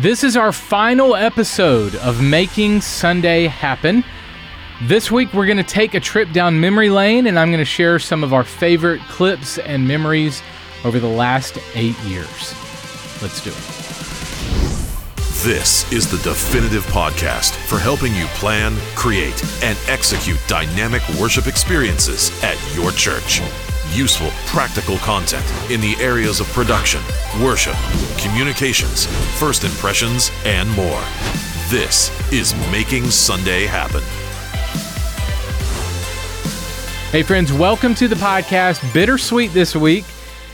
This is our final episode of Making Sunday Happen. This week, we're going to take a trip down memory lane, and I'm going to share some of our favorite clips and memories over the last eight years. Let's do it. This is the definitive podcast for helping you plan, create, and execute dynamic worship experiences at your church useful, practical content in the areas of production, worship, communications, first impressions, and more. This is Making Sunday Happen. Hey, friends, welcome to the podcast. Bittersweet this week,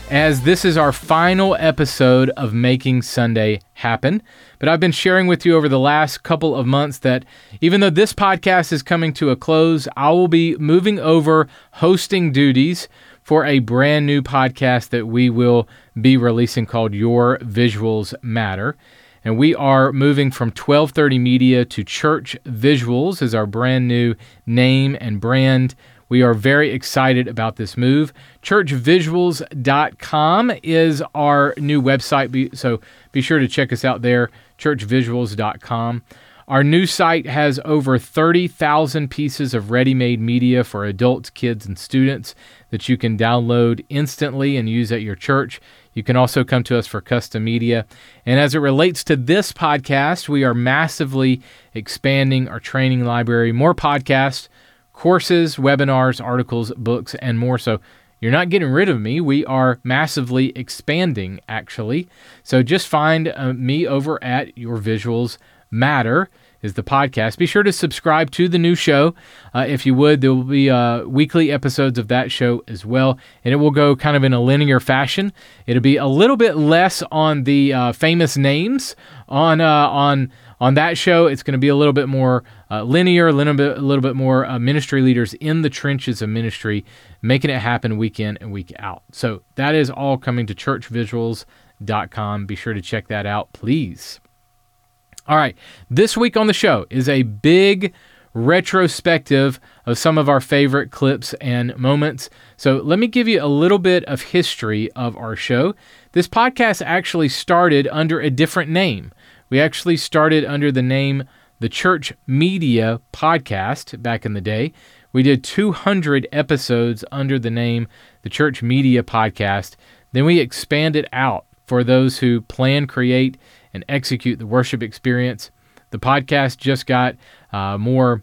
as this is our final episode of Making Sunday Happen. But I've been sharing with you over the last couple of months that even though this podcast is coming to a close, I will be moving over hosting duties for a brand new podcast that we will be releasing called Your Visuals Matter. And we are moving from 1230 Media to Church Visuals as our brand new name and brand. We are very excited about this move. Churchvisuals.com is our new website, so be sure to check us out there, churchvisuals.com. Our new site has over 30,000 pieces of ready made media for adults, kids, and students that you can download instantly and use at your church. You can also come to us for custom media. And as it relates to this podcast, we are massively expanding our training library, more podcasts, courses, webinars, articles, books, and more. So you're not getting rid of me. We are massively expanding, actually. So just find uh, me over at Your Visuals Matter is the podcast. Be sure to subscribe to the new show. Uh, if you would, there will be uh, weekly episodes of that show as well, and it will go kind of in a linear fashion. It'll be a little bit less on the uh, famous names on uh, on on that show. It's going to be a little bit more uh, linear, a little bit a little bit more uh, ministry leaders in the trenches of ministry, making it happen week in and week out. So that is all coming to churchvisuals.com. Be sure to check that out, please. All right, this week on the show is a big retrospective of some of our favorite clips and moments. So, let me give you a little bit of history of our show. This podcast actually started under a different name. We actually started under the name The Church Media Podcast back in the day. We did 200 episodes under the name The Church Media Podcast. Then we expanded out for those who plan, create, and execute the worship experience. The podcast just got uh, more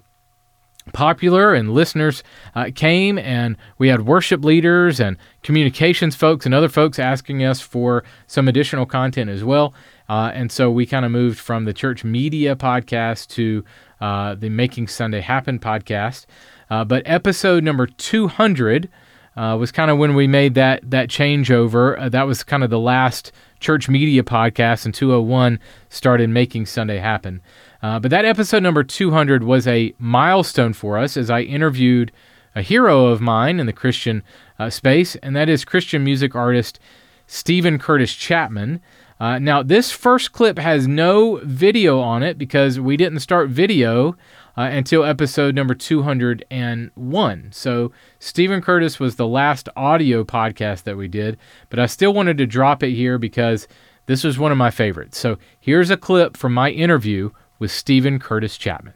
popular and listeners uh, came and we had worship leaders and communications folks and other folks asking us for some additional content as well uh, and so we kind of moved from the church media podcast to uh, the making sunday happen podcast uh, but episode number 200 uh, was kind of when we made that that changeover. Uh, that was kind of the last church media podcast, and 201 started making Sunday happen. Uh, but that episode number 200 was a milestone for us as I interviewed a hero of mine in the Christian uh, space, and that is Christian music artist Steven Curtis Chapman. Uh, now, this first clip has no video on it because we didn't start video uh, until episode number 201. So, Steven Curtis was the last audio podcast that we did, but I still wanted to drop it here because this was one of my favorites. So, here's a clip from my interview with Steven Curtis Chapman.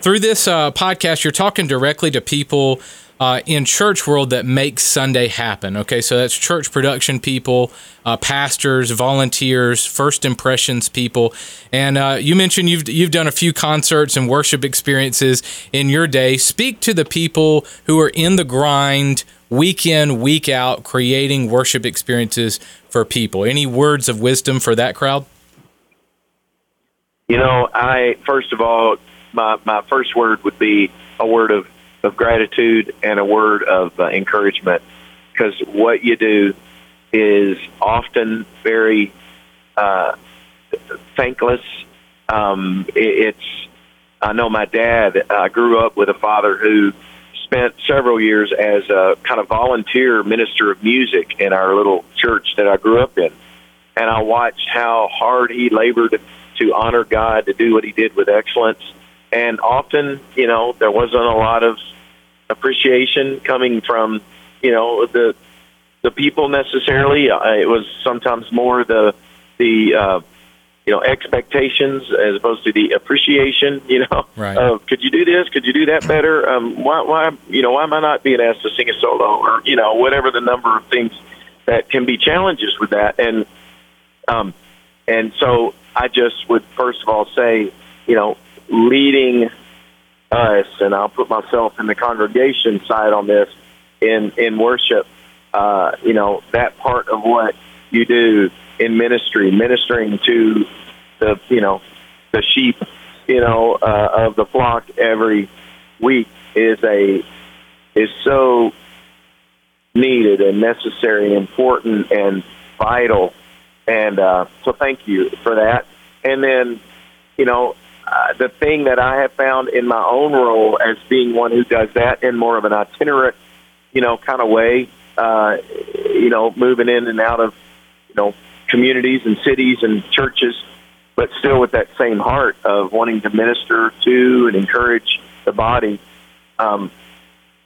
Through this uh, podcast, you're talking directly to people uh, in church world that makes Sunday happen. Okay, so that's church production people, uh, pastors, volunteers, first impressions people, and uh, you mentioned you've you've done a few concerts and worship experiences in your day. Speak to the people who are in the grind, week in, week out, creating worship experiences for people. Any words of wisdom for that crowd? You know, I first of all, my my first word would be a word of of gratitude and a word of uh, encouragement because what you do is often very uh, thankless. Um, it, it's I know my dad. I grew up with a father who spent several years as a kind of volunteer minister of music in our little church that I grew up in, and I watched how hard he labored to honor God, to do what he did with excellence. And often, you know, there wasn't a lot of appreciation coming from you know the the people necessarily. Uh, it was sometimes more the the uh, you know expectations as opposed to the appreciation. You know, Right. of could you do this? Could you do that better? Um, why, why, you know, why am I not being asked to sing a solo or you know whatever the number of things that can be challenges with that and um, and so I just would first of all say, you know, leading us, and I'll put myself in the congregation side on this in in worship. Uh, you know, that part of what you do in ministry, ministering to the you know the sheep, you know, uh, of the flock every week is a is so needed and necessary, important, and vital. And uh, so, thank you for that. And then, you know, uh, the thing that I have found in my own role as being one who does that in more of an itinerant, you know, kind of way, uh, you know, moving in and out of, you know, communities and cities and churches, but still with that same heart of wanting to minister to and encourage the body. Um,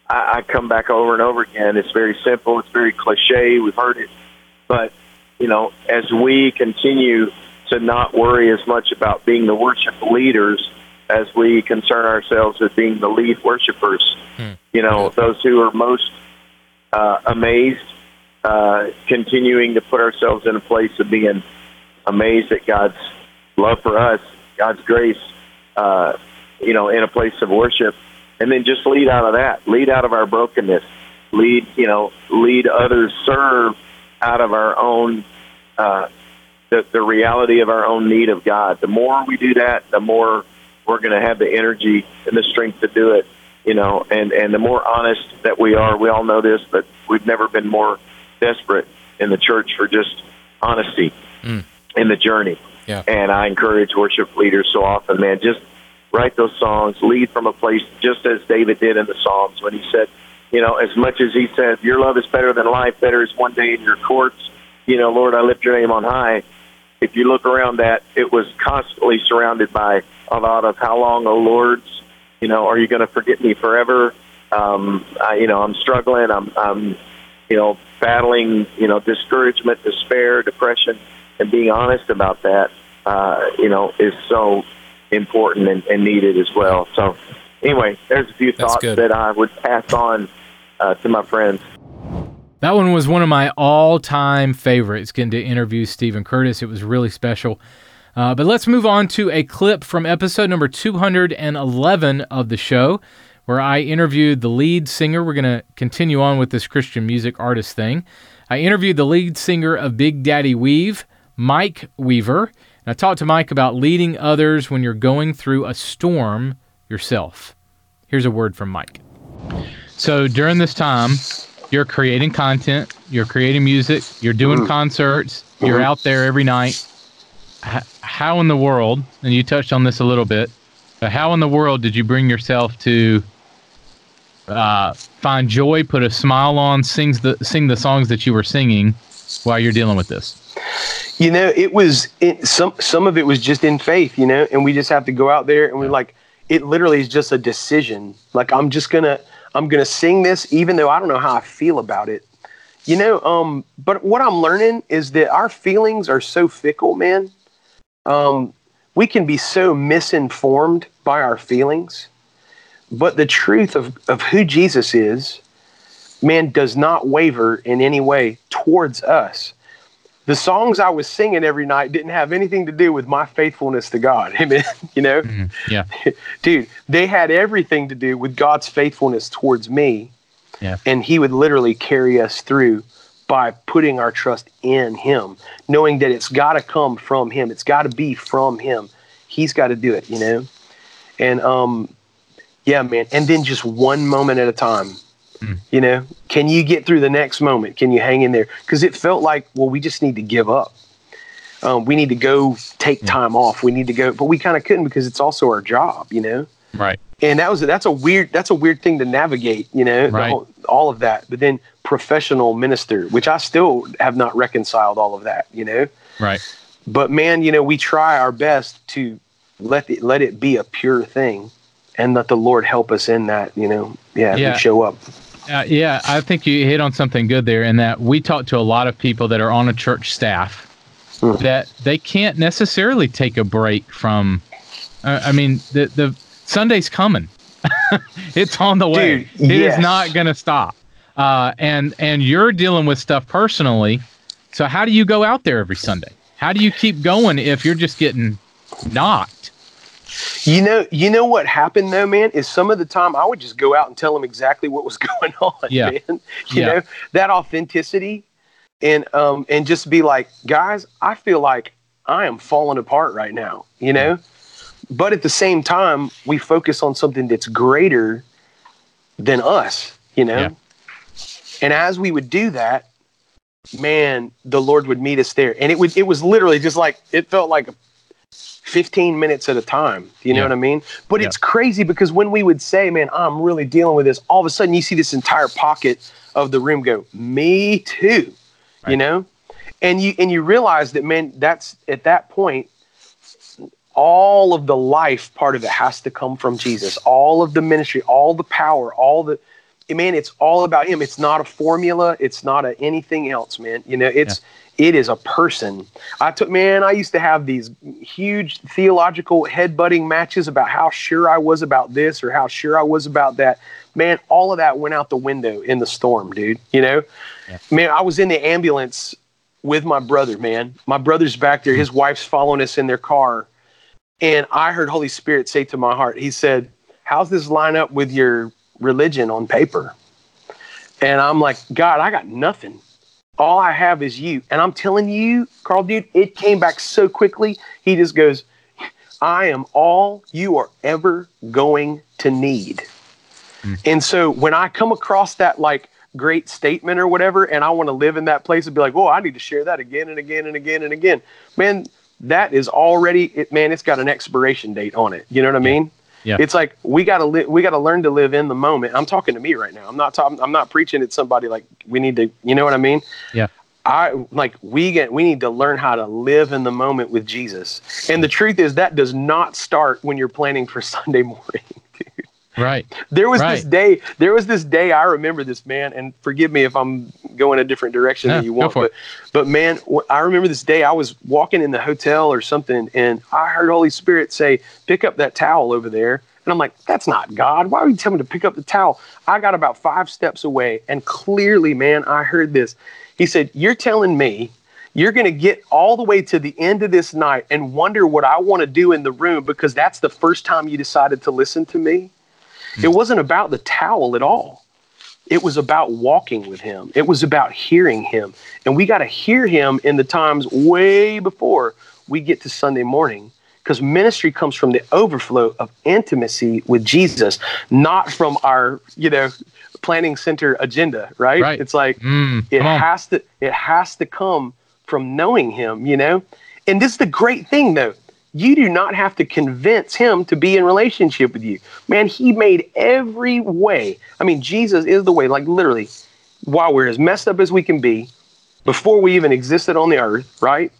I, I come back over and over again. It's very simple. It's very cliche. We've heard it, but you know, as we continue to not worry as much about being the worship leaders as we concern ourselves with being the lead worshipers. You know, those who are most uh, amazed, uh, continuing to put ourselves in a place of being amazed at God's love for us, God's grace, uh, you know, in a place of worship, and then just lead out of that, lead out of our brokenness, lead, you know, lead others, serve out of our own, uh, the, the reality of our own need of God. The more we do that, the more we're going to have the energy and the strength to do it, you know, and, and the more honest that we are, we all know this, but we've never been more desperate in the church for just honesty mm. in the journey. Yeah. And I encourage worship leaders so often, man, just write those songs, lead from a place just as David did in the Psalms when he said, you know, as much as he said, your love is better than life, better is one day in your courts, you know, Lord, I lift your name on high. If you look around that, it was constantly surrounded by a lot of how long, oh Lords, you know, are you going to forget me forever? Um, I, you know, I'm struggling. I'm, I'm, you know, battling, you know, discouragement, despair, depression, and being honest about that, uh, you know, is so important and, and needed as well. So, anyway, there's a few That's thoughts good. that I would pass on uh, to my friends. That one was one of my all-time favorites. Getting to interview Steven Curtis, it was really special. Uh, but let's move on to a clip from episode number 211 of the show, where I interviewed the lead singer. We're going to continue on with this Christian music artist thing. I interviewed the lead singer of Big Daddy Weave, Mike Weaver. And I talked to Mike about leading others when you're going through a storm yourself. Here's a word from Mike. So during this time, you're creating content, you're creating music, you're doing concerts, you're out there every night. H- how in the world, and you touched on this a little bit, but how in the world did you bring yourself to uh, find joy, put a smile on, sings the sing the songs that you were singing while you're dealing with this? You know, it was it, some some of it was just in faith, you know, and we just have to go out there and we're like, it literally is just a decision. Like I'm just gonna I'm gonna sing this, even though I don't know how I feel about it. You know, um, but what I'm learning is that our feelings are so fickle, man. Um, we can be so misinformed by our feelings, but the truth of, of who Jesus is, man, does not waver in any way towards us the songs I was singing every night didn't have anything to do with my faithfulness to God. Amen. you know, Yeah, dude, they had everything to do with God's faithfulness towards me. Yeah. And He would literally carry us through by putting our trust in Him, knowing that it's got to come from Him. It's got to be from Him. He's got to do it, you know? And, um, yeah, man. And then just one moment at a time. You know, can you get through the next moment? Can you hang in there? Because it felt like, well, we just need to give up. Um, we need to go take time off. We need to go, but we kind of couldn't because it's also our job, you know. right. And that was that's a weird that's a weird thing to navigate, you know, Right. whole- all of that. But then professional minister, which I still have not reconciled all of that, you know. Right. But man, you know, we try our best to let it let it be a pure thing, and let the Lord help us in that, you know. Yeah, Yeah. we show up. Uh, yeah, I think you hit on something good there in that we talk to a lot of people that are on a church staff mm. that they can't necessarily take a break from. Uh, I mean, the the Sunday's coming. it's on the way. Dude, it yes. is not going to stop. Uh, and and you're dealing with stuff personally. So how do you go out there every Sunday? How do you keep going if you're just getting knocked? You know, you know what happened though, man, is some of the time I would just go out and tell them exactly what was going on, yeah. man. You yeah. know, that authenticity and um and just be like, guys, I feel like I am falling apart right now, you know? But at the same time, we focus on something that's greater than us, you know? Yeah. And as we would do that, man, the Lord would meet us there. And it would it was literally just like it felt like 15 minutes at a time. You know yeah. what I mean? But yeah. it's crazy because when we would say, man, I'm really dealing with this, all of a sudden you see this entire pocket of the room go, me too. Right. You know? And you and you realize that man, that's at that point, all of the life part of it has to come from Jesus. All of the ministry, all the power, all the man, it's all about him. It's not a formula. It's not a anything else, man. You know, it's yeah. It is a person. I took man, I used to have these huge theological headbutting matches about how sure I was about this or how sure I was about that. Man, all of that went out the window in the storm, dude. You know? Yeah. Man, I was in the ambulance with my brother, man. My brother's back there, his wife's following us in their car. And I heard Holy Spirit say to my heart, He said, How's this line up with your religion on paper. And I'm like, God, I got nothing. All I have is you. And I'm telling you, Carl, dude, it came back so quickly. He just goes, I am all you are ever going to need. Mm. And so when I come across that like great statement or whatever, and I want to live in that place and be like, oh, I need to share that again and again and again and again, man, that is already it, man, it's got an expiration date on it. You know what I mean? Yeah. It's like we gotta li- we gotta learn to live in the moment. I'm talking to me right now. I'm not talking. I'm not preaching at somebody like we need to. You know what I mean? Yeah. I like we get we need to learn how to live in the moment with Jesus. And the truth is that does not start when you're planning for Sunday morning. Right. There was right. this day. There was this day. I remember this man, and forgive me if I'm going a different direction yeah, than you want. But, but man, I remember this day. I was walking in the hotel or something, and I heard Holy Spirit say, "Pick up that towel over there." And I'm like, "That's not God. Why would you tell me to pick up the towel?" I got about five steps away, and clearly, man, I heard this. He said, "You're telling me." You're going to get all the way to the end of this night and wonder what I want to do in the room because that's the first time you decided to listen to me. It wasn't about the towel at all. It was about walking with him. It was about hearing him. And we got to hear him in the times way before we get to Sunday morning because ministry comes from the overflow of intimacy with Jesus, not from our, you know, planning center agenda, right? right. It's like mm, it has to it has to come from knowing him, you know? And this is the great thing though you do not have to convince him to be in relationship with you. Man, he made every way. I mean, Jesus is the way, like literally, while we're as messed up as we can be, before we even existed on the earth, right?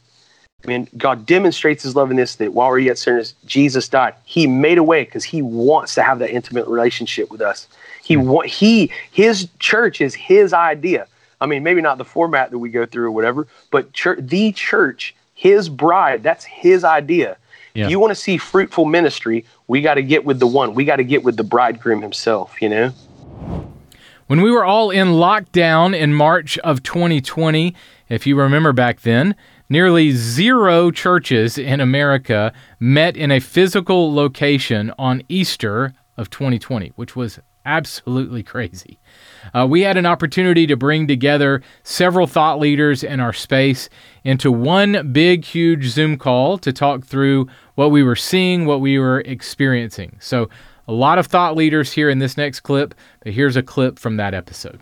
I mean, God demonstrates his love in this that while we're yet sinners, Jesus died. He made a way because he wants to have that intimate relationship with us. He hmm. want he his church is his idea. I mean, maybe not the format that we go through or whatever, but church, the church, his bride, that's his idea. Yeah. You want to see fruitful ministry, we got to get with the one. We got to get with the bridegroom himself, you know? When we were all in lockdown in March of 2020, if you remember back then, nearly zero churches in America met in a physical location on Easter of 2020, which was absolutely crazy. Uh, we had an opportunity to bring together several thought leaders in our space into one big, huge Zoom call to talk through what we were seeing, what we were experiencing. So, a lot of thought leaders here in this next clip, but here's a clip from that episode.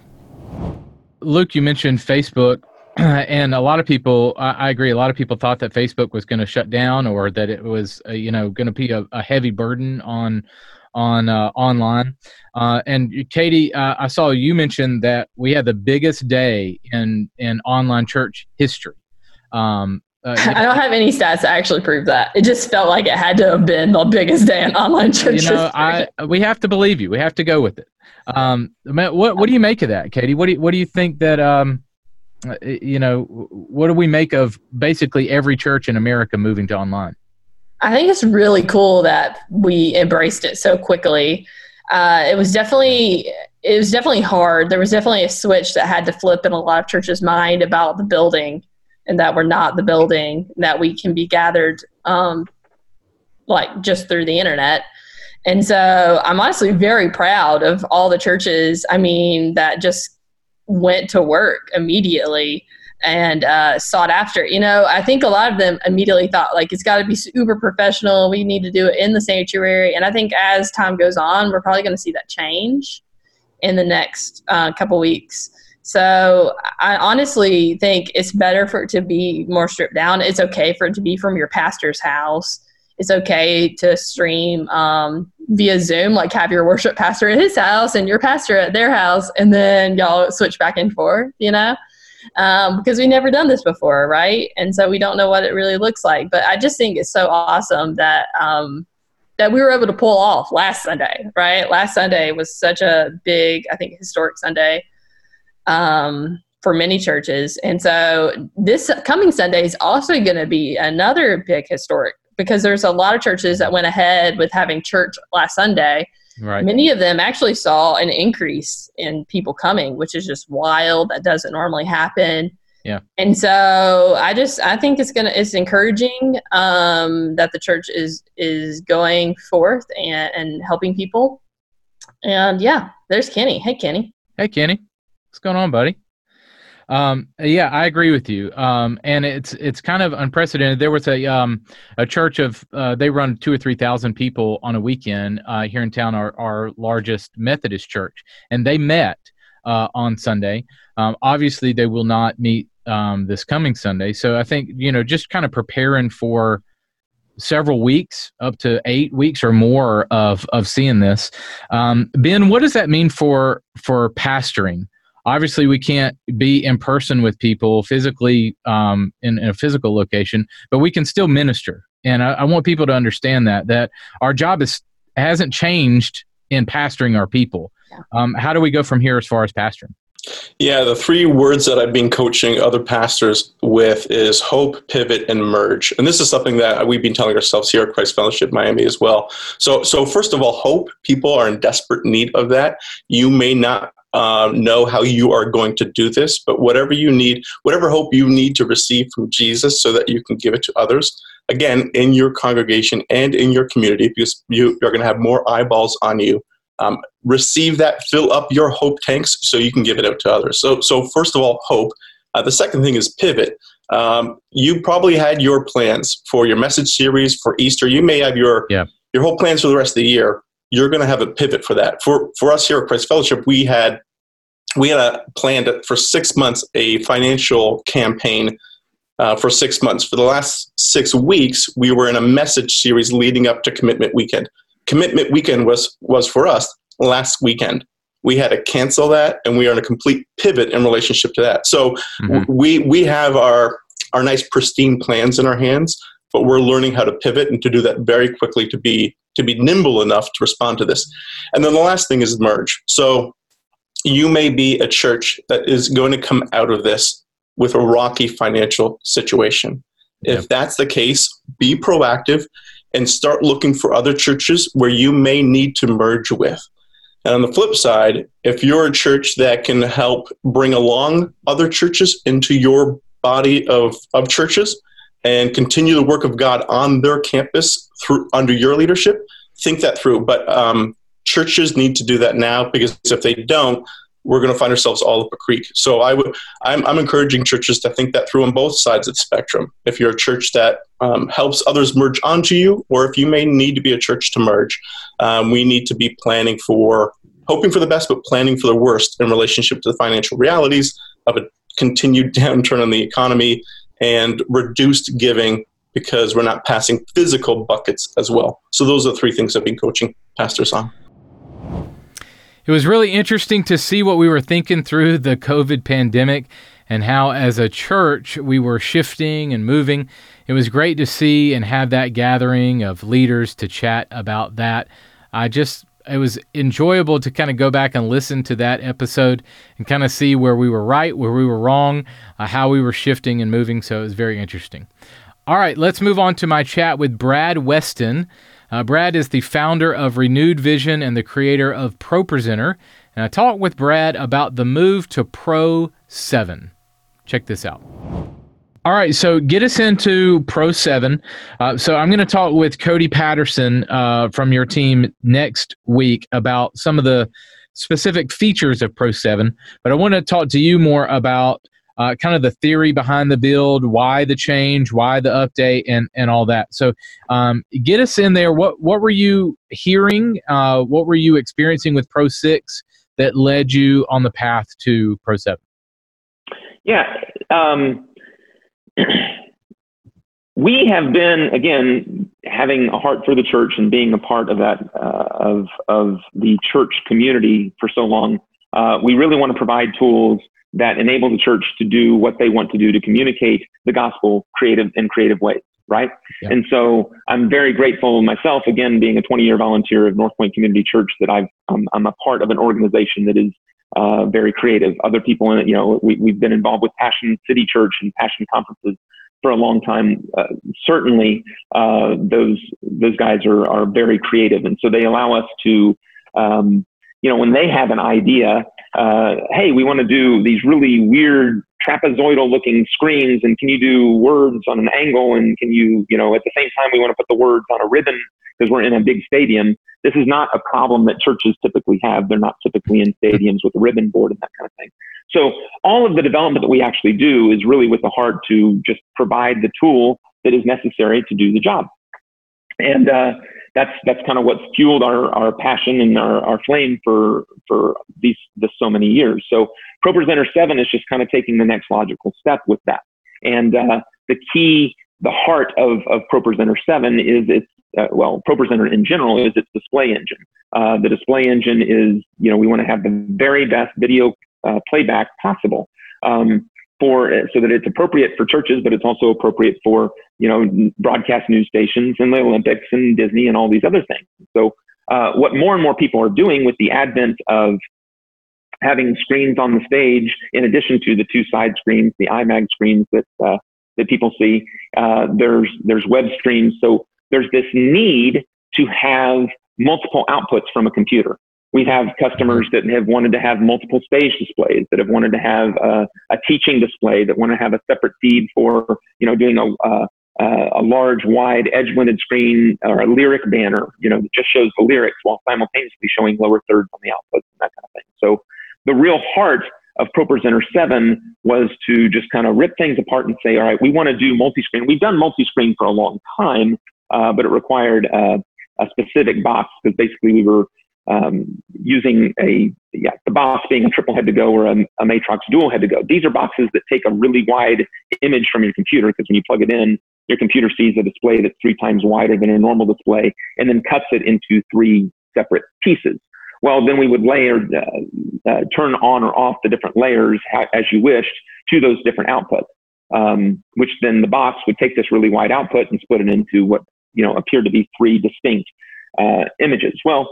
Luke, you mentioned Facebook, and a lot of people, I, agree, a lot of people thought that Facebook was going to shut down or that it was, uh, you know, going to be a, a heavy burden on on uh, online. Uh, and Katie, uh, I saw you mentioned that we had the biggest day in in online church history. Um, uh, I don't have any stats to actually prove that. It just felt like it had to have been the biggest day in online church. You know, I we have to believe you. We have to go with it. Um, what what do you make of that, Katie? What do you, what do you think that um, uh, you know, what do we make of basically every church in America moving to online? I think it's really cool that we embraced it so quickly. Uh, it was definitely it was definitely hard. There was definitely a switch that had to flip in a lot of churches' mind about the building and that we're not the building, that we can be gathered um, like just through the internet. And so I'm honestly very proud of all the churches, I mean, that just went to work immediately and uh, sought after. You know, I think a lot of them immediately thought like it's got to be super professional. We need to do it in the sanctuary. And I think as time goes on, we're probably going to see that change in the next uh, couple weeks. So I honestly think it's better for it to be more stripped down. It's okay for it to be from your pastor's house. It's okay to stream um, via Zoom, like have your worship pastor at his house and your pastor at their house, and then y'all switch back and forth, you know? Um, because we never done this before, right? And so we don't know what it really looks like. But I just think it's so awesome that um, that we were able to pull off last Sunday, right? Last Sunday was such a big, I think, historic Sunday um, for many churches. And so this coming Sunday is also going to be another big historic because there's a lot of churches that went ahead with having church last Sunday. Right. Many of them actually saw an increase in people coming, which is just wild. That doesn't normally happen. Yeah. And so I just I think it's gonna it's encouraging um, that the church is is going forth and, and helping people. And yeah, there's Kenny. Hey Kenny. Hey Kenny. What's going on, buddy? Um, yeah, I agree with you. Um, and it's it's kind of unprecedented. There was a um, a church of uh, they run two or three thousand people on a weekend uh, here in town. Our our largest Methodist church, and they met uh, on Sunday. Um, obviously, they will not meet um, this coming Sunday. So I think you know just kind of preparing for several weeks, up to eight weeks or more of of seeing this. Um, ben, what does that mean for for pastoring? Obviously, we can't be in person with people physically um, in, in, a physical location, but we can still minister. And I, I want people to understand that that our job is hasn't changed in pastoring our people. Um, how do we go from here as far as pastoring? Yeah, the three words that I've been coaching other pastors with is hope, pivot, and merge. And this is something that we've been telling ourselves here at Christ Fellowship Miami as well. So, so first of all, hope. People are in desperate need of that. You may not uh, know how you are going to do this, but whatever you need, whatever hope you need to receive from Jesus so that you can give it to others, again, in your congregation and in your community, because you, you're going to have more eyeballs on you um, receive that, fill up your hope tanks so you can give it out to others. So, so first of all, hope. Uh, the second thing is pivot. Um, you probably had your plans for your message series for Easter. You may have your yeah. your whole plans for the rest of the year. You're going to have a pivot for that. For for us here at Christ Fellowship, we had we had a planned for six months a financial campaign uh, for six months. For the last six weeks, we were in a message series leading up to Commitment Weekend commitment weekend was was for us last weekend we had to cancel that and we are in a complete pivot in relationship to that so mm-hmm. we we have our our nice pristine plans in our hands but we're learning how to pivot and to do that very quickly to be to be nimble enough to respond to this. And then the last thing is merge. So you may be a church that is going to come out of this with a rocky financial situation. If that's the case be proactive and start looking for other churches where you may need to merge with. And on the flip side, if you're a church that can help bring along other churches into your body of, of churches and continue the work of God on their campus through under your leadership, think that through. But um, churches need to do that now because if they don't, we're going to find ourselves all up a creek. So I would, I'm, I'm encouraging churches to think that through on both sides of the spectrum. If you're a church that um, helps others merge onto you, or if you may need to be a church to merge, um, we need to be planning for, hoping for the best, but planning for the worst in relationship to the financial realities of a continued downturn in the economy and reduced giving because we're not passing physical buckets as well. So those are three things I've been coaching pastors on it was really interesting to see what we were thinking through the COVID pandemic and how, as a church, we were shifting and moving. It was great to see and have that gathering of leaders to chat about that. I just, it was enjoyable to kind of go back and listen to that episode and kind of see where we were right, where we were wrong, uh, how we were shifting and moving. So it was very interesting. All right, let's move on to my chat with Brad Weston. Uh, Brad is the founder of Renewed Vision and the creator of ProPresenter. And I talked with Brad about the move to Pro 7. Check this out. All right, so get us into Pro 7. Uh, so I'm going to talk with Cody Patterson uh, from your team next week about some of the specific features of Pro 7. But I want to talk to you more about uh, kind of the theory behind the build, why the change, why the update, and and all that. So, um, get us in there. What what were you hearing? Uh, what were you experiencing with Pro Six that led you on the path to Pro Seven? Yeah. Um, we have been again having a heart for the church and being a part of that uh, of of the church community for so long. Uh, we really want to provide tools that enable the church to do what they want to do to communicate the gospel creative in creative ways right yeah. and so i'm very grateful myself again being a 20 year volunteer of north point community church that i've um, i'm a part of an organization that is uh, very creative. Other people in it you know we, we've been involved with passion city church and passion conferences for a long time. Uh, certainly uh, those those guys are are very creative. And so they allow us to um, you know when they have an idea uh, hey, we want to do these really weird trapezoidal looking screens and can you do words on an angle and can you, you know, at the same time we want to put the words on a ribbon because we're in a big stadium. This is not a problem that churches typically have. They're not typically in stadiums with a ribbon board and that kind of thing. So all of the development that we actually do is really with the heart to just provide the tool that is necessary to do the job. And uh, that's that's kind of what's fueled our, our passion and our, our flame for for these this so many years. So ProPresenter seven is just kind of taking the next logical step with that. And uh, the key, the heart of of ProPresenter seven is its uh, well, ProPresenter in general is its display engine. Uh, the display engine is you know we want to have the very best video uh, playback possible. Um, for so that it's appropriate for churches, but it's also appropriate for you know broadcast news stations and the Olympics and Disney and all these other things. So uh, what more and more people are doing with the advent of having screens on the stage, in addition to the two side screens, the IMAG screens that uh, that people see, uh, there's there's web streams. So there's this need to have multiple outputs from a computer we have customers that have wanted to have multiple stage displays, that have wanted to have a, a teaching display, that want to have a separate feed for, you know, doing a, a, a large, wide, edge-blended screen or a lyric banner, you know, that just shows the lyrics while simultaneously showing lower thirds on the outputs and that kind of thing. So the real heart of ProPresenter 7 was to just kind of rip things apart and say, all right, we want to do multi-screen. We've done multi-screen for a long time, uh, but it required uh, a specific box because basically we were um, using a yeah the box being a triple head to go or a, a Matrox dual head to go. These are boxes that take a really wide image from your computer because when you plug it in, your computer sees a display that's three times wider than a normal display and then cuts it into three separate pieces. Well, then we would layer, uh, uh, turn on or off the different layers ha- as you wished to those different outputs, um, which then the box would take this really wide output and split it into what you know appeared to be three distinct uh, images. Well,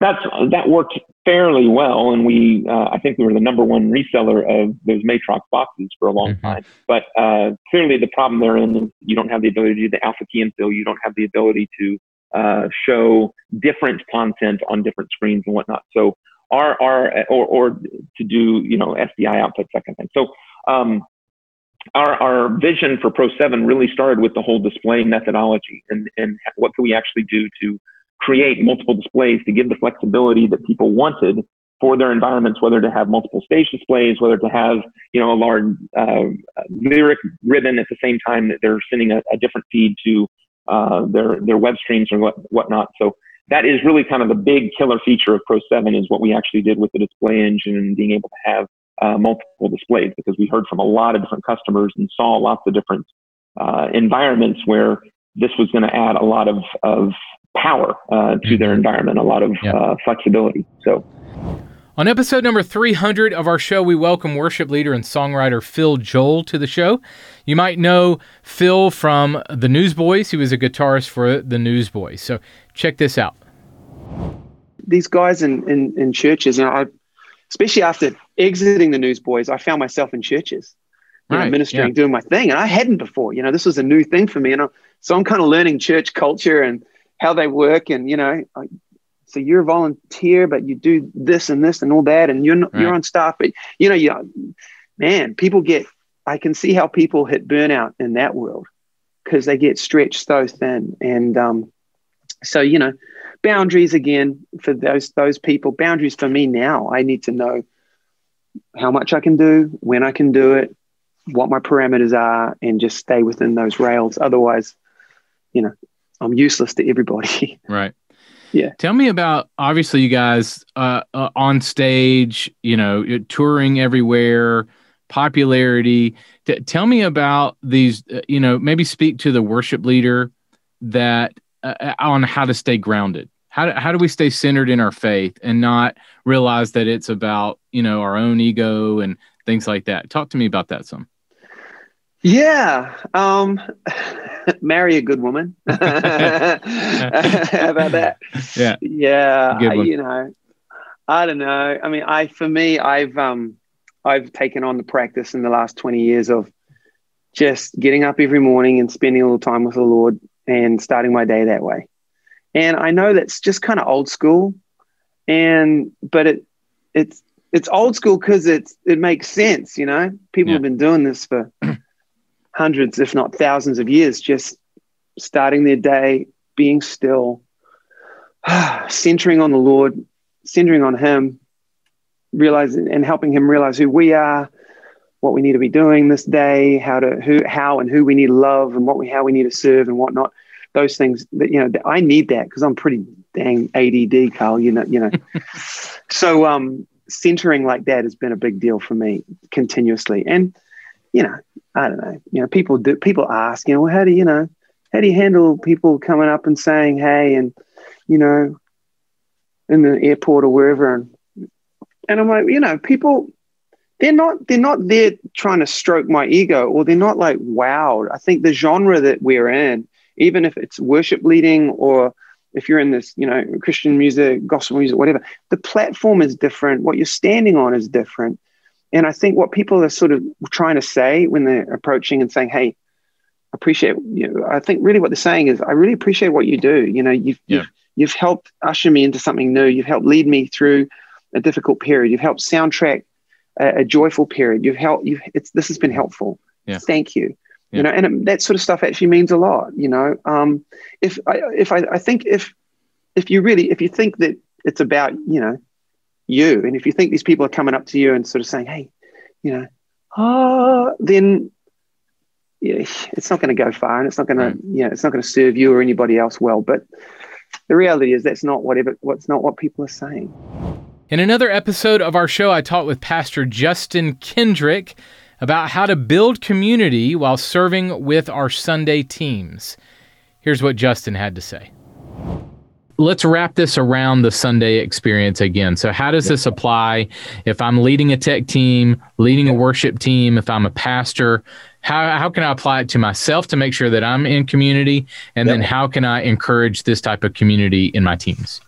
that's that worked fairly well, and we uh, I think we were the number one reseller of those Matrox boxes for a long mm-hmm. time. But uh, clearly, the problem therein is you don't have the ability to do the alpha key infill. You don't have the ability to uh, show different content on different screens and whatnot. So our our or or to do you know SDI outputs that kind of thing. So um, our, our vision for Pro 7 really started with the whole display methodology and, and what can we actually do to create multiple displays to give the flexibility that people wanted for their environments, whether to have multiple stage displays, whether to have, you know, a large uh, lyric ribbon at the same time that they're sending a, a different feed to uh, their their web streams or what whatnot. So that is really kind of the big killer feature of Pro 7 is what we actually did with the display engine and being able to have uh, multiple displays because we heard from a lot of different customers and saw lots of different uh, environments where this was going to add a lot of, of power uh, to their mm-hmm. environment, a lot of yep. uh, flexibility. So. On episode number 300 of our show, we welcome worship leader and songwriter Phil Joel to the show. You might know Phil from the Newsboys. He was a guitarist for the Newsboys. So check this out. these guys in, in, in churches, you know, I, especially after exiting the Newsboys, I found myself in churches, right, know, ministering, yeah. doing my thing. And I hadn't before, you know, this was a new thing for me. And I, so I'm kind of learning church culture and how they work. And, you know, I, so you're a volunteer, but you do this and this and all that. And you're, not, right. you're on staff, but you know, you, man, people get, I can see how people hit burnout in that world because they get stretched so thin. And, um, so, you know, boundaries again for those those people boundaries for me now i need to know how much i can do when i can do it what my parameters are and just stay within those rails otherwise you know i'm useless to everybody right yeah tell me about obviously you guys uh, uh, on stage you know touring everywhere popularity T- tell me about these uh, you know maybe speak to the worship leader that uh, uh, on how to stay grounded. How do, how do we stay centered in our faith and not realize that it's about you know our own ego and things like that? Talk to me about that some. Yeah, um, marry a good woman. how about that? Yeah, yeah. I, you know, I don't know. I mean, I for me, I've um, I've taken on the practice in the last twenty years of just getting up every morning and spending a little time with the Lord and starting my day that way. And I know that's just kind of old school, and but it it's it's old school because it's it makes sense. You know, people yeah. have been doing this for hundreds, if not thousands, of years. Just starting their day, being still, centering on the Lord, centering on Him, realizing and helping Him realize who we are, what we need to be doing this day, how to who how and who we need to love, and what we how we need to serve and whatnot. Those things that you know, I need that because I'm pretty dang ADD, Carl. You know, you know. so um, centering like that has been a big deal for me continuously, and you know, I don't know. You know, people do people ask, you know, well, how do you know, how do you handle people coming up and saying, hey, and you know, in the airport or wherever, and and I'm like, you know, people they're not they're not there trying to stroke my ego or they're not like wowed. I think the genre that we're in, even if it's worship leading or if you're in this, you know, Christian music, gospel music, whatever, the platform is different. What you're standing on is different. And I think what people are sort of trying to say when they're approaching and saying, "Hey, appreciate you," I think really what they're saying is, "I really appreciate what you do. You know, you've yeah. you've, you've helped usher me into something new. You've helped lead me through a difficult period. You've helped soundtrack a, a joyful period. You've helped. You it's this has been helpful. Yeah. Thank you. Yeah. You know, and it, that sort of stuff actually means a lot. You know, um, if I if I, I think if if you really if you think that it's about you know you, and if you think these people are coming up to you and sort of saying, hey, you know, ah, then yeah, it's not going to go far, and it's not going right. to you know it's not going to serve you or anybody else well. But the reality is that's not whatever what's not what people are saying. In another episode of our show, I talked with Pastor Justin Kendrick about how to build community while serving with our Sunday teams. Here's what Justin had to say. Let's wrap this around the Sunday experience again. So, how does this apply if I'm leading a tech team, leading a worship team, if I'm a pastor? How, how can I apply it to myself to make sure that I'm in community? And yep. then, how can I encourage this type of community in my teams?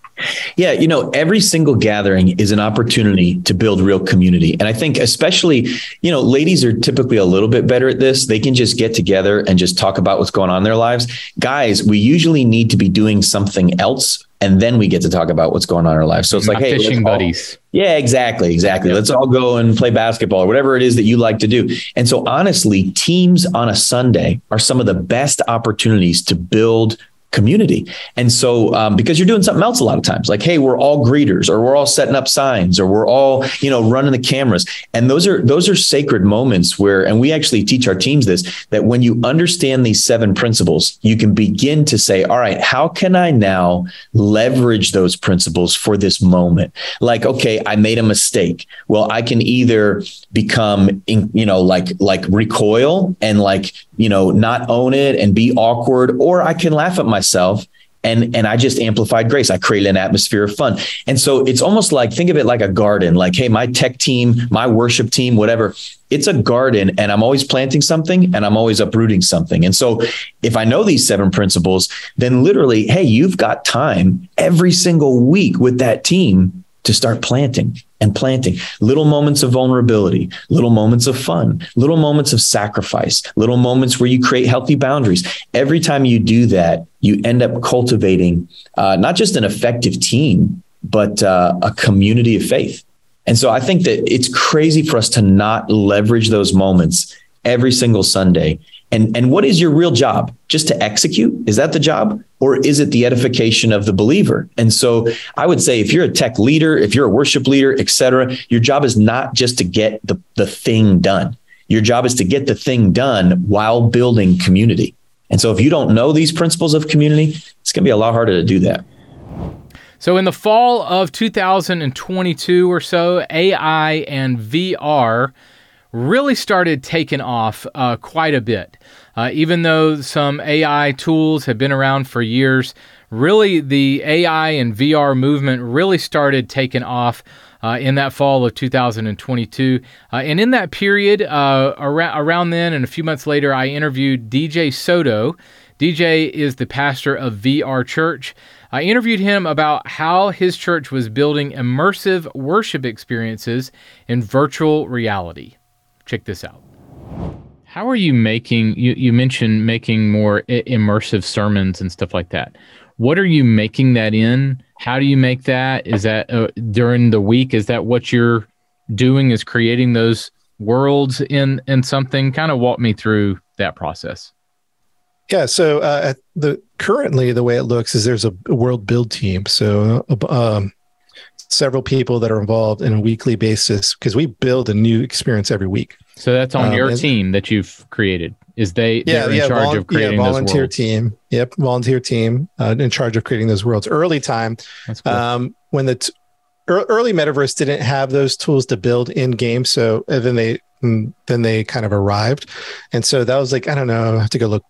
Yeah, you know, every single gathering is an opportunity to build real community. And I think, especially, you know, ladies are typically a little bit better at this. They can just get together and just talk about what's going on in their lives. Guys, we usually need to be doing something else. And then we get to talk about what's going on in our lives. So it's like, hey, fishing buddies. yeah, exactly. Exactly. Let's all go and play basketball or whatever it is that you like to do. And so, honestly, teams on a Sunday are some of the best opportunities to build community. And so, um, because you're doing something else a lot of times, like, hey, we're all greeters, or we're all setting up signs, or we're all, you know, running the cameras. And those are those are sacred moments where, and we actually teach our teams this, that when you understand these seven principles, you can begin to say, all right, how can I now leverage those principles for this moment? Like, okay, I made a mistake. Well, I can either become, you know, like like recoil and like, you know, not own it and be awkward, or I can laugh at myself and and I just amplified grace. I created an atmosphere of fun. And so it's almost like think of it like a garden. Like, hey, my tech team, my worship team, whatever, it's a garden and I'm always planting something and I'm always uprooting something. And so if I know these seven principles, then literally, hey, you've got time every single week with that team to start planting and planting little moments of vulnerability, little moments of fun, little moments of sacrifice, little moments where you create healthy boundaries. Every time you do that, you end up cultivating uh, not just an effective team, but uh, a community of faith. And so I think that it's crazy for us to not leverage those moments every single Sunday and, and what is your real job? Just to execute? Is that the job? Or is it the edification of the believer? And so I would say if you're a tech leader, if you're a worship leader, et cetera, your job is not just to get the, the thing done. Your job is to get the thing done while building community. And so if you don't know these principles of community, it's going to be a lot harder to do that. So, in the fall of 2022 or so, AI and VR really started taking off uh, quite a bit. Uh, even though some AI tools have been around for years, really the AI and VR movement really started taking off. Uh, in that fall of 2022. Uh, and in that period, uh, around, around then and a few months later, I interviewed DJ Soto. DJ is the pastor of VR Church. I interviewed him about how his church was building immersive worship experiences in virtual reality. Check this out. How are you making? You, you mentioned making more immersive sermons and stuff like that. What are you making that in? How do you make that? Is that uh, during the week? Is that what you're doing? Is creating those worlds in in something? Kind of walk me through that process. Yeah. So uh, the currently the way it looks is there's a world build team. So um, several people that are involved in a weekly basis because we build a new experience every week. So that's on um, your team that you've created. Is they yeah, in yeah, charge vol- of creating yeah, volunteer team. Yep, volunteer team uh, in charge of creating those worlds. Early time, cool. um, when the t- early metaverse didn't have those tools to build in game, so then they mm, then they kind of arrived, and so that was like I don't know, I have to go look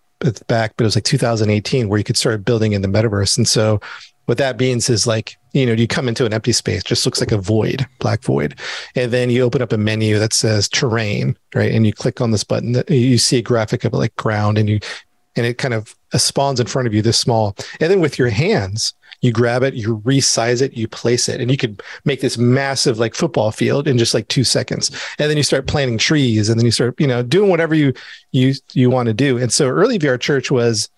back, but it was like 2018 where you could start building in the metaverse, and so what that means is like you know you come into an empty space just looks like a void black void. And then you open up a menu that says terrain right? And you click on this button that you see a graphic of like ground and you and it kind of uh, spawns in front of you this small. And then with your hands you grab it you resize it you place it and you could make this massive like football field in just like two seconds. And then you start planting trees and then you start you know doing whatever you you you want to do. And so early vr church was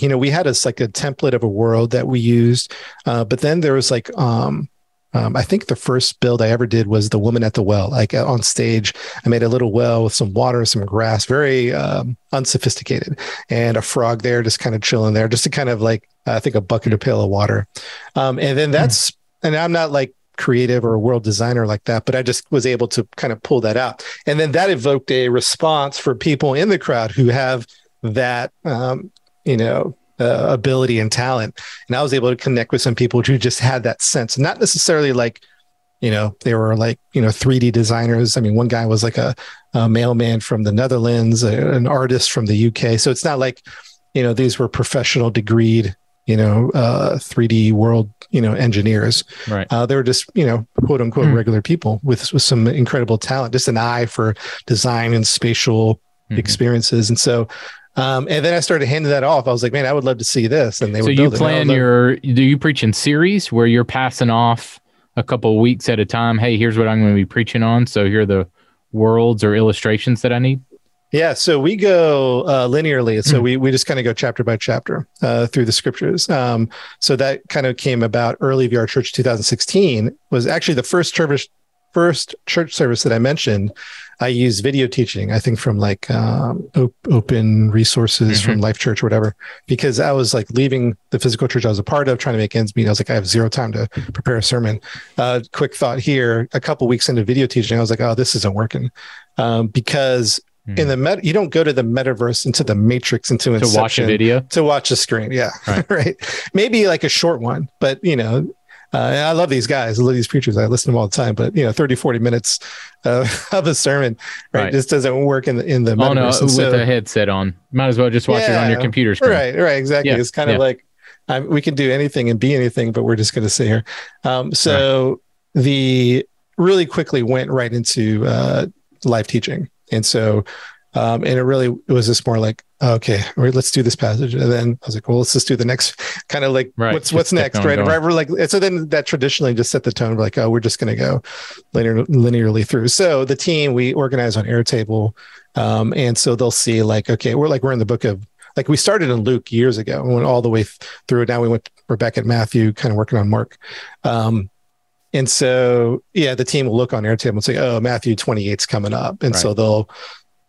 you know we had a like a template of a world that we used uh, but then there was like um, um, I think the first build I ever did was the woman at the well. Like uh, on stage, I made a little well with some water, some grass, very um, unsophisticated, and a frog there just kind of chilling there, just to kind of like I think a bucket or pail of water. Um, and then that's mm. and I'm not like creative or a world designer like that, but I just was able to kind of pull that out. And then that evoked a response for people in the crowd who have that um, you know uh, ability and talent. And i was able to connect with some people who just had that sense. Not necessarily like you know they were like you know 3d designers. I mean one guy was like a, a mailman from the netherlands a, an artist from the uk so it's not like you know these were professional degreed you know uh 3d world you know engineers. Right. Uh, they were just you know quote unquote mm. regular people with with some incredible talent just an eye for design and spatial mm-hmm. experiences. And so um, and then I started handing that off. I was like, man, I would love to see this. And they so you plan your? Do you preach in series where you're passing off a couple weeks at a time? Hey, here's what I'm going to be preaching on. So here are the worlds or illustrations that I need. Yeah, so we go uh, linearly. So mm. we we just kind of go chapter by chapter uh, through the scriptures. Um, so that kind of came about early VR Church 2016 was actually the first church first church service that I mentioned I use video teaching, I think from like um, op- open resources mm-hmm. from Life Church or whatever, because I was like leaving the physical church I was a part of, trying to make ends meet. I was like, I have zero time to prepare a sermon. Uh, quick thought here: a couple weeks into video teaching, I was like, oh, this isn't working, um, because mm-hmm. in the met, you don't go to the metaverse into the matrix into to watch a video to watch a screen. Yeah, right. right. Maybe like a short one, but you know, uh, I love these guys. I love these preachers. I listen to them all the time. But you know, 30, 40 minutes uh, of a sermon, right, right, This doesn't work in the in the. Oh no, with so, a headset on. Might as well just watch yeah, it on your computer screen. Right, right, exactly. Yeah, it's kind yeah. of like I, we can do anything and be anything, but we're just going to sit here. Um, so right. the really quickly went right into uh, live teaching, and so um, and it really it was just more like okay, let's do this passage, and then I was like, well, let's just do the next kind of like right. what's just what's next, right? Right, like so then that traditionally just set the tone of like oh, we're just going to go linear, linearly through. So the team we organize on Airtable, um, and so they'll see like okay, we're like we're in the book of like we started in Luke years ago and went all the way through. Now we went we're back at Matthew, kind of working on Mark. Um, and so yeah, the team will look on Airtable and say, "Oh, Matthew 28's coming up," and right. so they'll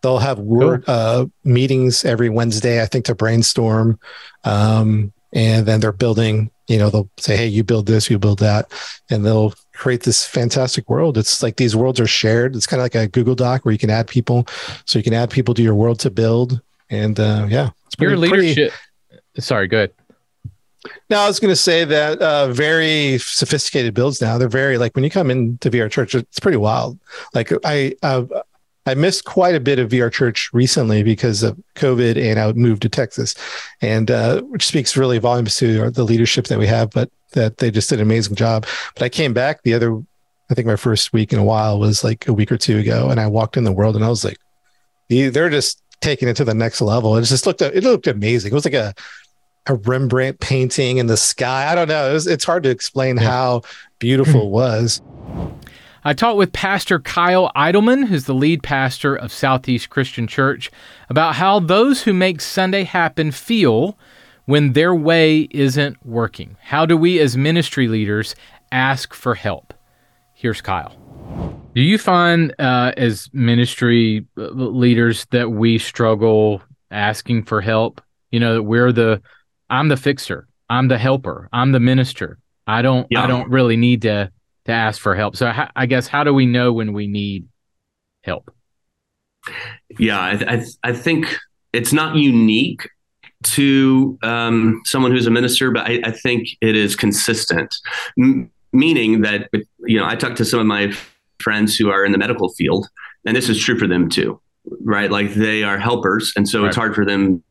they'll have word cool. uh, meetings every Wednesday, I think, to brainstorm. Um, and then they're building. You know, they'll say, "Hey, you build this, you build that," and they'll create this fantastic world. It's like these worlds are shared. It's kind of like a Google Doc where you can add people, so you can add people to your world to build. And uh, yeah, it's pretty, your leadership. Pretty, sorry, good. No, I was going to say that uh, very sophisticated builds now. They're very like when you come into VR Church, it's pretty wild. Like I, uh, I missed quite a bit of VR Church recently because of COVID, and I moved to Texas, and uh, which speaks really volumes to the leadership that we have. But that they just did an amazing job. But I came back the other, I think my first week in a while was like a week or two ago, and I walked in the world, and I was like, they're just taking it to the next level. It just looked, it looked amazing. It was like a a Rembrandt painting in the sky. I don't know. It was, it's hard to explain yeah. how beautiful it was. I talked with Pastor Kyle Idleman, who's the lead pastor of Southeast Christian Church, about how those who make Sunday happen feel when their way isn't working. How do we as ministry leaders ask for help? Here's Kyle. Do you find uh, as ministry uh, leaders that we struggle asking for help? You know, that we're the I'm the fixer. I'm the helper. I'm the minister. I don't yeah. I don't really need to to ask for help. So I, I guess how do we know when we need help? Yeah, I, I, I think it's not unique to um, someone who's a minister, but I, I think it is consistent. M- meaning that you know, I talk to some of my friends who are in the medical field, and this is true for them too, right? Like they are helpers, and so right. it's hard for them to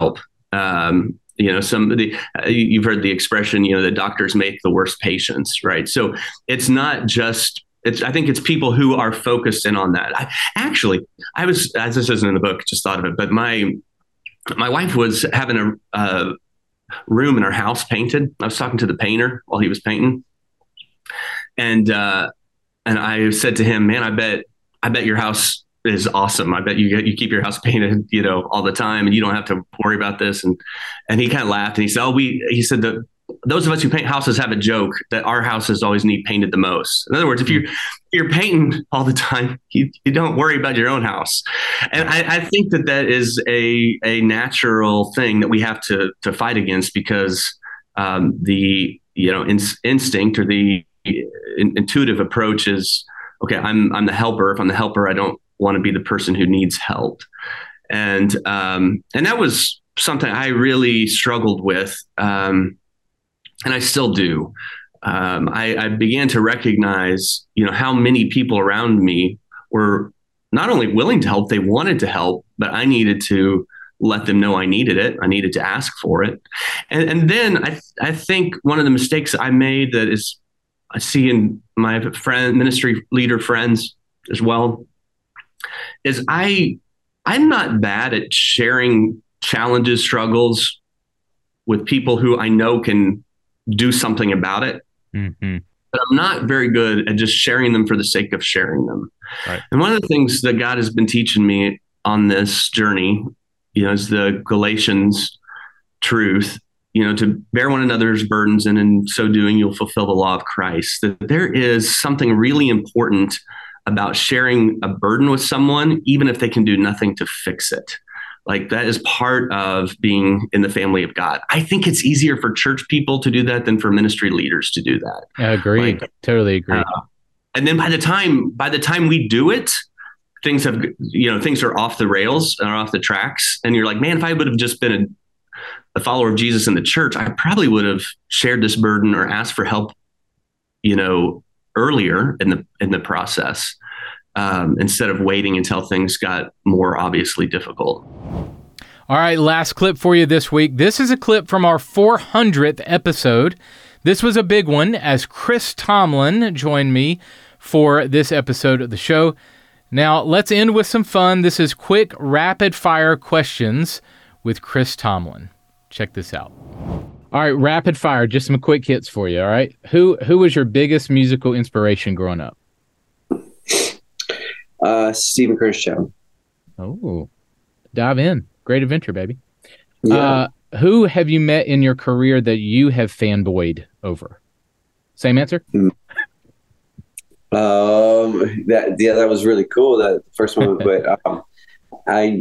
help. Um, you know some of the uh, you've heard the expression you know the doctors make the worst patients right? So it's not just it's i think it's people who are focused in on that. I, actually i was as this isn't in the book just thought of it but my my wife was having a, a room in her house painted. I was talking to the painter while he was painting. And uh and i said to him man i bet i bet your house is awesome. I bet you you keep your house painted, you know, all the time, and you don't have to worry about this. And and he kind of laughed and he said, "Oh, we," he said that those of us who paint houses have a joke that our houses always need painted the most. In other words, if you're if you're painting all the time, you, you don't worry about your own house. And I, I think that that is a a natural thing that we have to to fight against because um, the you know in, instinct or the intuitive approach is okay. I'm I'm the helper. If I'm the helper, I don't want to be the person who needs help. And um, and that was something I really struggled with, um, and I still do. Um, I, I began to recognize, you know, how many people around me were not only willing to help, they wanted to help, but I needed to let them know I needed it. I needed to ask for it. And, and then I, I think one of the mistakes I made that is I see in my friend ministry leader friends as well is I I'm not bad at sharing challenges, struggles with people who I know can do something about it. Mm-hmm. But I'm not very good at just sharing them for the sake of sharing them. Right. And one of the things that God has been teaching me on this journey, you know, is the Galatians truth, you know, to bear one another's burdens, and in so doing, you'll fulfill the law of Christ. That there is something really important about sharing a burden with someone, even if they can do nothing to fix it. Like that is part of being in the family of God. I think it's easier for church people to do that than for ministry leaders to do that. I agree. Like, totally agree. Uh, and then by the time by the time we do it, things have you know things are off the rails and are off the tracks. And you're like, man, if I would have just been a, a follower of Jesus in the church, I probably would have shared this burden or asked for help, you know, earlier in the in the process um, instead of waiting until things got more obviously difficult. All right, last clip for you this week. This is a clip from our 400th episode. This was a big one as Chris Tomlin joined me for this episode of the show. Now, let's end with some fun. This is quick rapid fire questions with Chris Tomlin. Check this out. All right, rapid fire, just some quick hits for you, all right? Who who was your biggest musical inspiration growing up? Uh Steven Curtis Oh. Dive in. Great adventure, baby. Yeah. Uh, who have you met in your career that you have fanboyed over? Same answer? Hmm. Um, that yeah, that was really cool. That first one, but um, I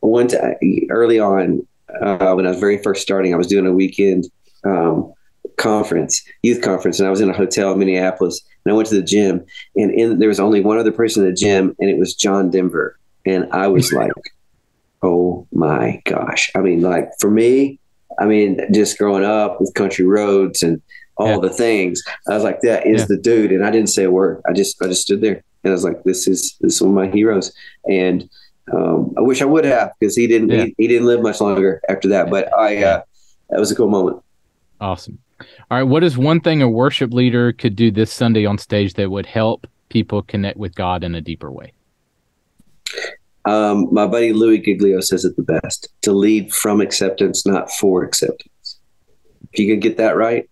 went to, early on uh, when I was very first starting. I was doing a weekend um, conference, youth conference, and I was in a hotel in Minneapolis. And I went to the gym, and in, there was only one other person in the gym, and it was John Denver. And I was like, "Oh my gosh!" I mean, like for me, I mean, just growing up with country roads and all yeah. the things. I was like, that is yeah. the dude. And I didn't say a word. I just, I just stood there and I was like, this is, this is one of my heroes. And, um, I wish I would have, because he didn't, yeah. he, he, didn't live much longer after that, but I, uh, that was a cool moment. Awesome. All right. What is one thing a worship leader could do this Sunday on stage that would help people connect with God in a deeper way? Um, my buddy Louis Giglio says it the best to lead from acceptance, not for acceptance. If you can get that right,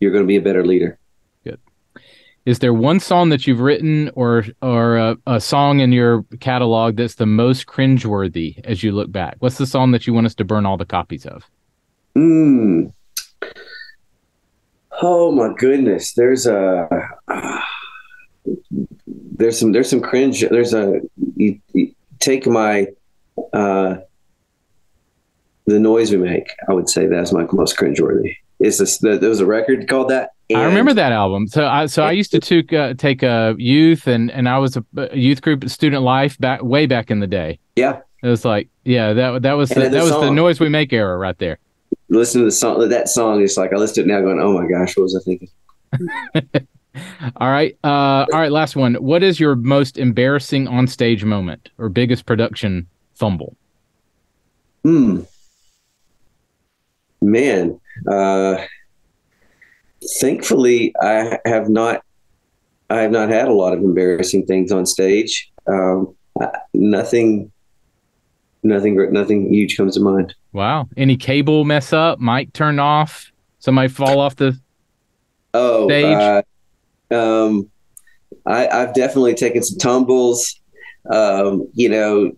you're going to be a better leader. Is there one song that you've written or or a, a song in your catalog that's the most cringeworthy as you look back? What's the song that you want us to burn all the copies of? Hmm. Oh my goodness. There's a there's some there's some cringe. There's a you, you take my uh the noise we make. I would say that's my most cringeworthy is this there was a record called that and I remember that album. So I so I used to take, uh, take a youth and and I was a, a youth group student life back way back in the day. Yeah. It was like yeah that that was the, that was the noise we make era right there. Listen to the song that song is like I listened to it now going oh my gosh what was I thinking. all right. Uh all right last one. What is your most embarrassing on stage moment or biggest production fumble? Hmm. Man, uh, thankfully, I have not. I have not had a lot of embarrassing things on stage. Um, nothing, nothing, nothing huge comes to mind. Wow! Any cable mess up? Mic turn off? Somebody fall off the oh stage? Uh, um, I, I've definitely taken some tumbles. Um, you know,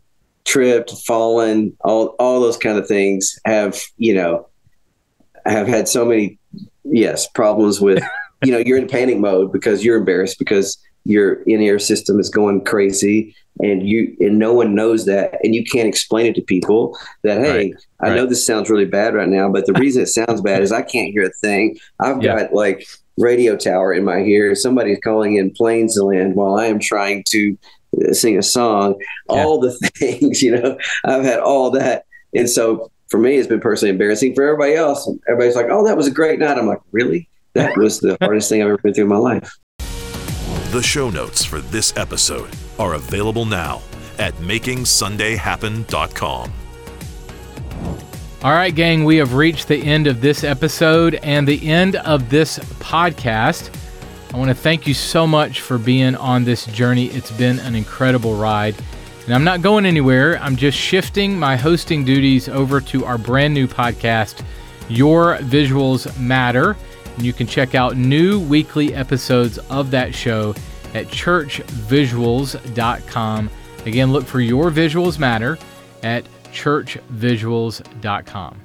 tripped, fallen, all all those kind of things have you know have had so many yes problems with you know you're in panic mode because you're embarrassed because your in-ear system is going crazy and you and no one knows that and you can't explain it to people that hey right. i right. know this sounds really bad right now but the reason it sounds bad is i can't hear a thing i've yeah. got like radio tower in my ear somebody's calling in planes to land while i am trying to uh, sing a song yeah. all the things you know i've had all that and so for me, it's been personally embarrassing. For everybody else, everybody's like, "Oh, that was a great night." I'm like, "Really? That was the hardest thing I've ever been through in my life." The show notes for this episode are available now at makingsundayhappen.com. All right, gang, we have reached the end of this episode and the end of this podcast. I want to thank you so much for being on this journey. It's been an incredible ride. And I'm not going anywhere. I'm just shifting my hosting duties over to our brand new podcast, Your Visuals Matter. And you can check out new weekly episodes of that show at churchvisuals.com. Again, look for Your Visuals Matter at churchvisuals.com.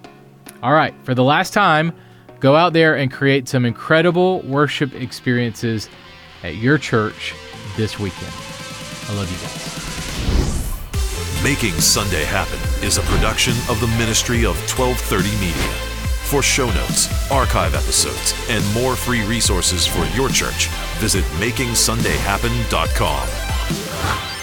All right, for the last time, go out there and create some incredible worship experiences at your church this weekend. I love you guys. Making Sunday Happen is a production of the Ministry of 1230 Media. For show notes, archive episodes, and more free resources for your church, visit makingsundayhappen.com.